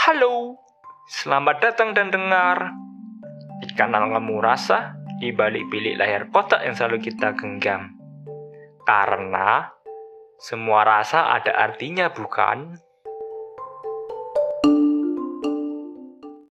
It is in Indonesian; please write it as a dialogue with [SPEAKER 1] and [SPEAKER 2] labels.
[SPEAKER 1] Halo, selamat datang dan dengar. Di kanal kamu rasa, di balik bilik layar kotak yang selalu kita genggam. Karena semua rasa ada artinya bukan?